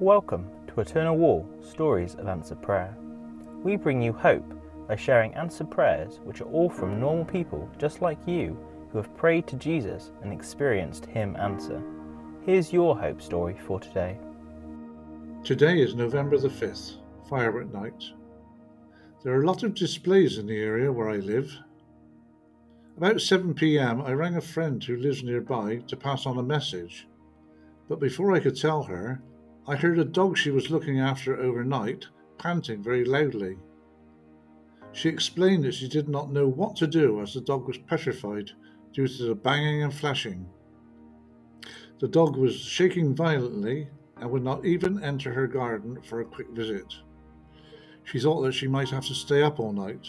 Welcome to Eternal Wall Stories of Answered Prayer. We bring you hope by sharing answered prayers which are all from normal people just like you who have prayed to Jesus and experienced Him answer. Here's your hope story for today. Today is November the 5th, firework night. There are a lot of displays in the area where I live. About 7 pm, I rang a friend who lives nearby to pass on a message. But before I could tell her, I heard a dog she was looking after overnight panting very loudly. She explained that she did not know what to do as the dog was petrified due to the banging and flashing. The dog was shaking violently and would not even enter her garden for a quick visit. She thought that she might have to stay up all night.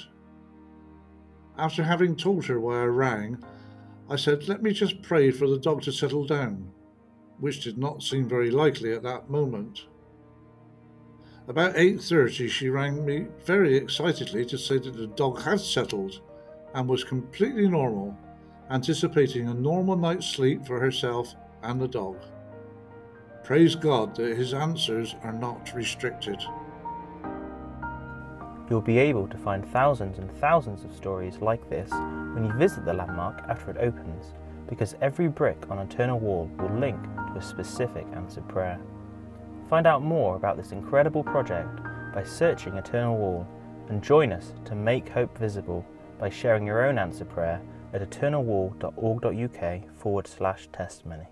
After having told her why I rang, I said, Let me just pray for the dog to settle down which did not seem very likely at that moment. About 8:30 she rang me very excitedly to say that the dog had settled and was completely normal, anticipating a normal night's sleep for herself and the dog. Praise God that his answers are not restricted. You'll be able to find thousands and thousands of stories like this when you visit the landmark after it opens because every brick on Eternal Wall will link specific answered prayer. Find out more about this incredible project by searching Eternal Wall and join us to make hope visible by sharing your own answer prayer at eternalwall.org.uk forward slash testimony.